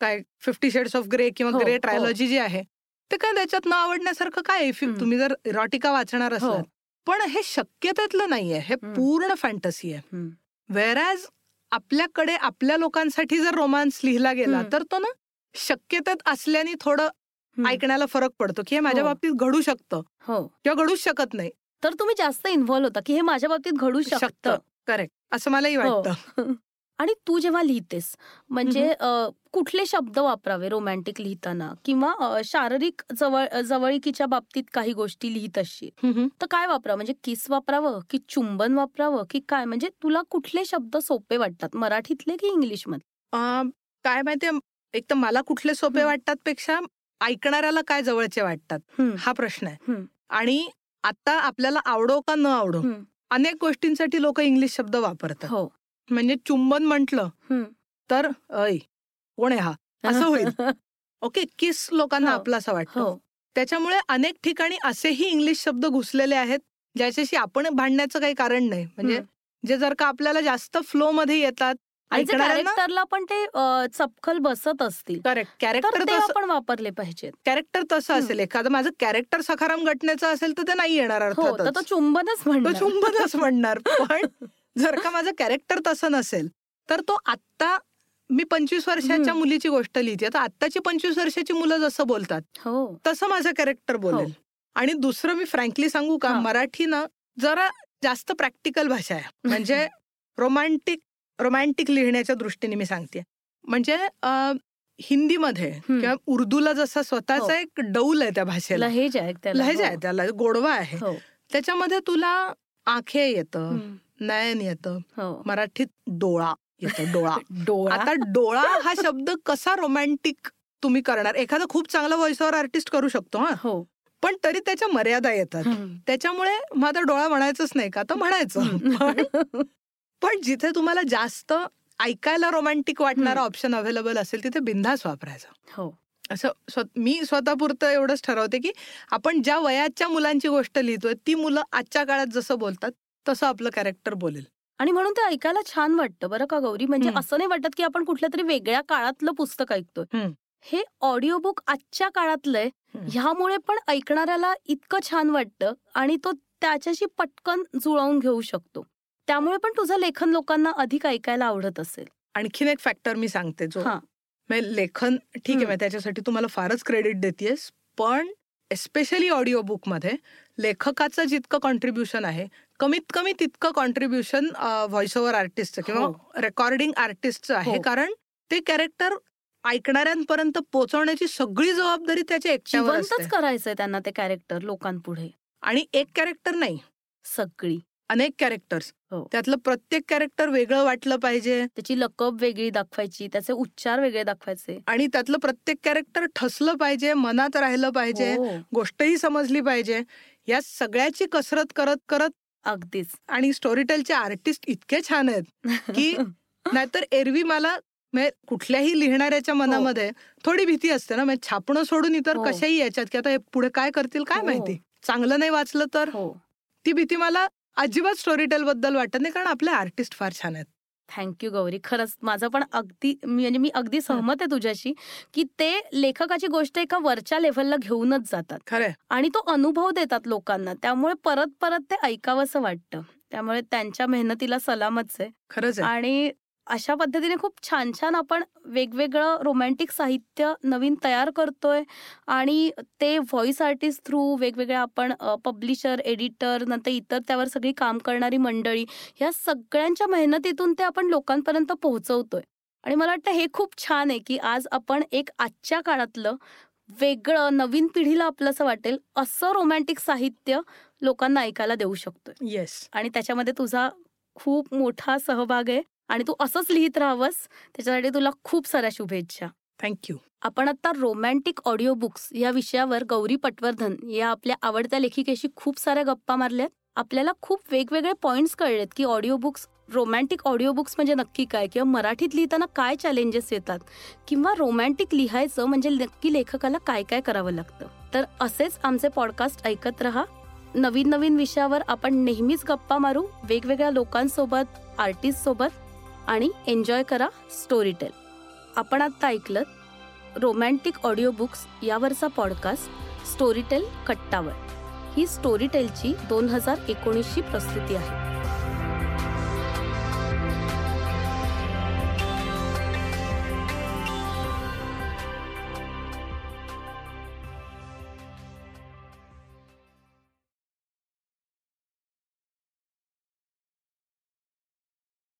काय फिफ्टी शेड्स ऑफ ग्रे किंवा हो, ग्रे. ट्रायोलॉजी जी आहे ते काय त्याच्यात न आवडण्यासारखं काय. तुम्ही जर इरोटिका वाचणार हो. पण हे शक्यतेतलं नाहीये. हे. पूर्ण फॅन्टसी आहे. वेरॅज आपल्याकडे आपल्या लोकांसाठी जर रोमांस लिहिला गेला. तर तो ना शक्यतेत असल्याने थोडं ऐकण्याला फरक पडतो की हे माझ्या हो. बाबतीत घडू शकतं हो. किंवा घडूच शकत नाही. तर तुम्ही जास्त इन्व्हॉल्व होता की हे माझ्या बाबतीत घडू शकतं. शकतं. करेक्ट असं मलाही हो. वाटतं. [laughs] आणि तू जेव्हा लिहितेस म्हणजे कुठले शब्द वापरावे रोमॅन्टिक लिहिताना? किंवा शारीरिक जवळ जवळीकीच्या बाबतीत काही गोष्टी लिहित असशील. तर काय वापरा म्हणजे किस वापरावं? की चुंबन वापरावं? की काय? म्हणजे तुला कुठले शब्द सोपे वाटतात? मराठीतले की इंग्लिशमध्ये अं, काय माहितीये एक तर मला कुठले सोपे. वाटतात पेक्षा ऐकणाऱ्याला काय जवळचे वाटतात. हा प्रश्न आहे. आणि आता आपल्याला आवडो का न आवडो. अनेक गोष्टींसाठी लोक इंग्लिश शब्द वापरतात. हो. म्हणजे चुंबन म्हटलं. तर ऐ कोण आहे हा? असं होईल. [laughs] ओके किस लोकांना हो. आपलासा वाटतं. हो. त्याच्यामुळे अनेक ठिकाणी असेही इंग्लिश शब्द घुसलेले आहेत ज्याच्याशी आपण भांडण्याचं काही कारण नाही. म्हणजे. जे जर का आपल्याला जास्त फ्लो मध्ये येतात कॅरेक्टरला पण ते चपखल बसत असतील करेक्ट कॅरेक्टर आपण वापरले पाहिजेत. कॅरेक्टर तसं. असेल. एखादं माझं कॅरेक्टर सखाराम घटनेचं असेल तर ते नाही येणार हो तर तो अर्थातच चुंबनच म्हणणार. चुंबनच म्हणणार. पण [laughs] जर का माझं कॅरेक्टर तसं नसेल तर तो आत्ता मी पंचवीस वर्षाच्या. मुलीची गोष्ट लिहिते तर आत्ताची पंचवीस वर्षाची मुलं जसं बोलतात हो तसं माझं कॅरेक्टर बोलेल आणि दुसरं मी फ्रँकली सांगू का हा. मराठी ना जरा जास्त प्रॅक्टिकल भाषा आहे [laughs] म्हणजे रोमॅन्टिक रोमॅन्टिक लिहिण्याच्या दृष्टीने मी सांगते म्हणजे हिंदीमध्ये. किंवा उर्दूला जसा स्वतःचा हो. एक डौल आहे त्या भाषेला लहेज आहे त्याला लहेजा हो. आहे त्याला गोडवा आहे हो त्याच्यामध्ये तुला आखे येतं. नयन येतं. हो. मराठीत डोळा येतं डोळा. [laughs] डोळा? आता डोळा हा शब्द कसा रोमॅन्टिक तुम्ही करणार? एखादा खूप चांगला व्हॉइस ओव्हर आर्टिस्ट करू शकतो हा. हो. पण तरी त्याच्या मर्यादा येतात. त्याच्यामुळे आता डोळा म्हणायचंच नाही का? तर म्हणायचं. [laughs] पण जिथे तुम्हाला जास्त ऐकायला रोमॅन्टिक वाटणारा. ऑप्शन अवेलेबल असेल तिथे बिंदास वापरायचं. हो. असं स्व- मी स्वतःपुरतं एवढंच ठरवते की आपण ज्या वयाच्या मुलांची गोष्ट लिहितोय ती मुलं आजच्या काळात जसं बोलतात तसं आपलं कॅरेक्टर बोलेल. आणि म्हणून ते ऐकायला छान वाटतं बरं का गौरी? म्हणजे. असं नाही वाटत की आपण कुठल्या तरी वेगळ्या काळातलं पुस्तक ऐकतोय. हे ऑडिओ बुक आजच्या काळातलंय. ह्यामुळे पण ऐकणाऱ्याला इतकं छान वाटतं आणि तो त्याच्याशी पटकन जुळवून घेऊ शकतो. त्यामुळे पण तुझं लेखन लोकांना अधिक ऐकायला आवडत असेल. आणखीन एक फॅक्टर मी सांगते जो लेखन ठीक आहे त्याच्यासाठी तुम्हाला फारच क्रेडिट देतेस पण एस्पेशली ऑडिओ बुकमध्ये लेखकाचं जितकं कॉन्ट्रीब्युशन आहे कमीत कमी तितकं कॉन्ट्रीब्युशन व्हॉइस ओव्हर आर्टिस्टचं किंवा हो. रेकॉर्डिंग आर्टिस्टचं आहे. हो. कारण ते कॅरेक्टर ऐकणाऱ्यांपर्यंत पोहोचवण्याची सगळी जबाबदारी त्याच्या एकट्यावर असते. जिवंतच करायचंय त्यांना ते कॅरेक्टर लोकांपुढे. आणि एक कॅरेक्टर नाही. सगळी. अनेक कॅरेक्टर्स हो. त्यातलं प्रत्येक कॅरेक्टर वेगळं वाटलं पाहिजे. त्याची लकब वेगळी दाखवायची त्याचे उच्चार वेगळे दाखवायचे. आणि त्यातलं प्रत्येक कॅरेक्टर ठसलं पाहिजे मनात राहिलं पाहिजे हो, गोष्टही समजली पाहिजे. या सगळ्याची कसरत करत करत अगदीच. आणि स्टोरीटेलचे आर्टिस्ट इतके छान आहेत की [laughs] नाहीतर एरवी मला म्हणजे कुठल्याही लिहिणाऱ्याच्या मनामध्ये थोडी भीती असते ना म्हणजे छापणं सोडून इतर हो. कशाही याच्यात की आता हे पुढे काय करतील काय हो. माहिती? चांगलं नाही वाचलं तर हो. ती भीती मला अजिबात स्टोरी टेल बद्दल वाटत नाही कारण आपले आर्टिस्ट फार छान आहेत. Thank you Gauri. खरंच माझं पण अगदी मी- म्हणजे मी अगदी सहमत आहे तुझ्याशी की ते लेखकाची गोष्ट एका वरच्या लेव्हलला घेऊनच जातात. खरंय. आणि तो अनुभव देतात लोकांना. त्यामुळे परत परत ते ऐकावंसं वाटतं. त्यामुळे त्यांच्या मेहनतीला सलामच आहे. खरंच आणि अशा पद्धतीने खूप छान छान आपण वेगवेगळं रोमॅन्टिक साहित्य नवीन तयार करतोय आणि ते व्हॉइस आर्टिस्ट थ्रू वेगवेगळ्या आपण पब्लिशर एडिटर नंतर इतर त्यावर सगळी काम करणारी मंडळी ह्या सगळ्यांच्या मेहनतीतून ते आपण लोकांपर्यंत पोहोचवतोय. आणि मला वाटतं हे खूप छान आहे की आज आपण एक आजच्या काळातलं वेगळं नवीन पिढीला आपलंसं वाटेल असं रोमॅन्टिक साहित्य लोकांना ऐकायला देऊ शकतोय. येस आणि त्याच्यामध्ये तुझा खूप मोठा सहभाग आहे. आणि तू असंच लिहित राहावंस. त्याच्यासाठी तुला खूप साऱ्या शुभेच्छा. थँक्यू आपण आता रोमॅन्टिक ऑडिओ बुक्स या विषयावर गौरी पटवर्धन या आपल्या आवडत्या लेखिकेशी खूप साऱ्या गप्पा मारल्यात. आपल्याला खूप वेगवेगळे पॉइंट्स कळलेत की audio books romantic audio books म्हणजे नक्की काय किंवा मराठीत लिहिताना काय चॅलेंजेस येतात किंवा रोमॅन्टिक लिहायचं म्हणजे नक्की लेखकाला काय काय करावं लागतं. तर असेच आमचे पॉडकास्ट ऐकत रहा. नवीन नवीन विषयावर आपण नेहमीच गप्पा मारू. वेगवेगळ्या लोकांसोबत आर्टिस्ट सोबत. आणि एन्जॉय करा स्टोरी टेल. आपण आत्ता ऐकलं रोमॅन्टिक ऑडिओ बुक्स यावरचा पॉडकास्ट स्टोरीटेल कट्टावर. ही स्टोरीटेलची दोन हजार एकोणीसची प्रस्तुती आहे.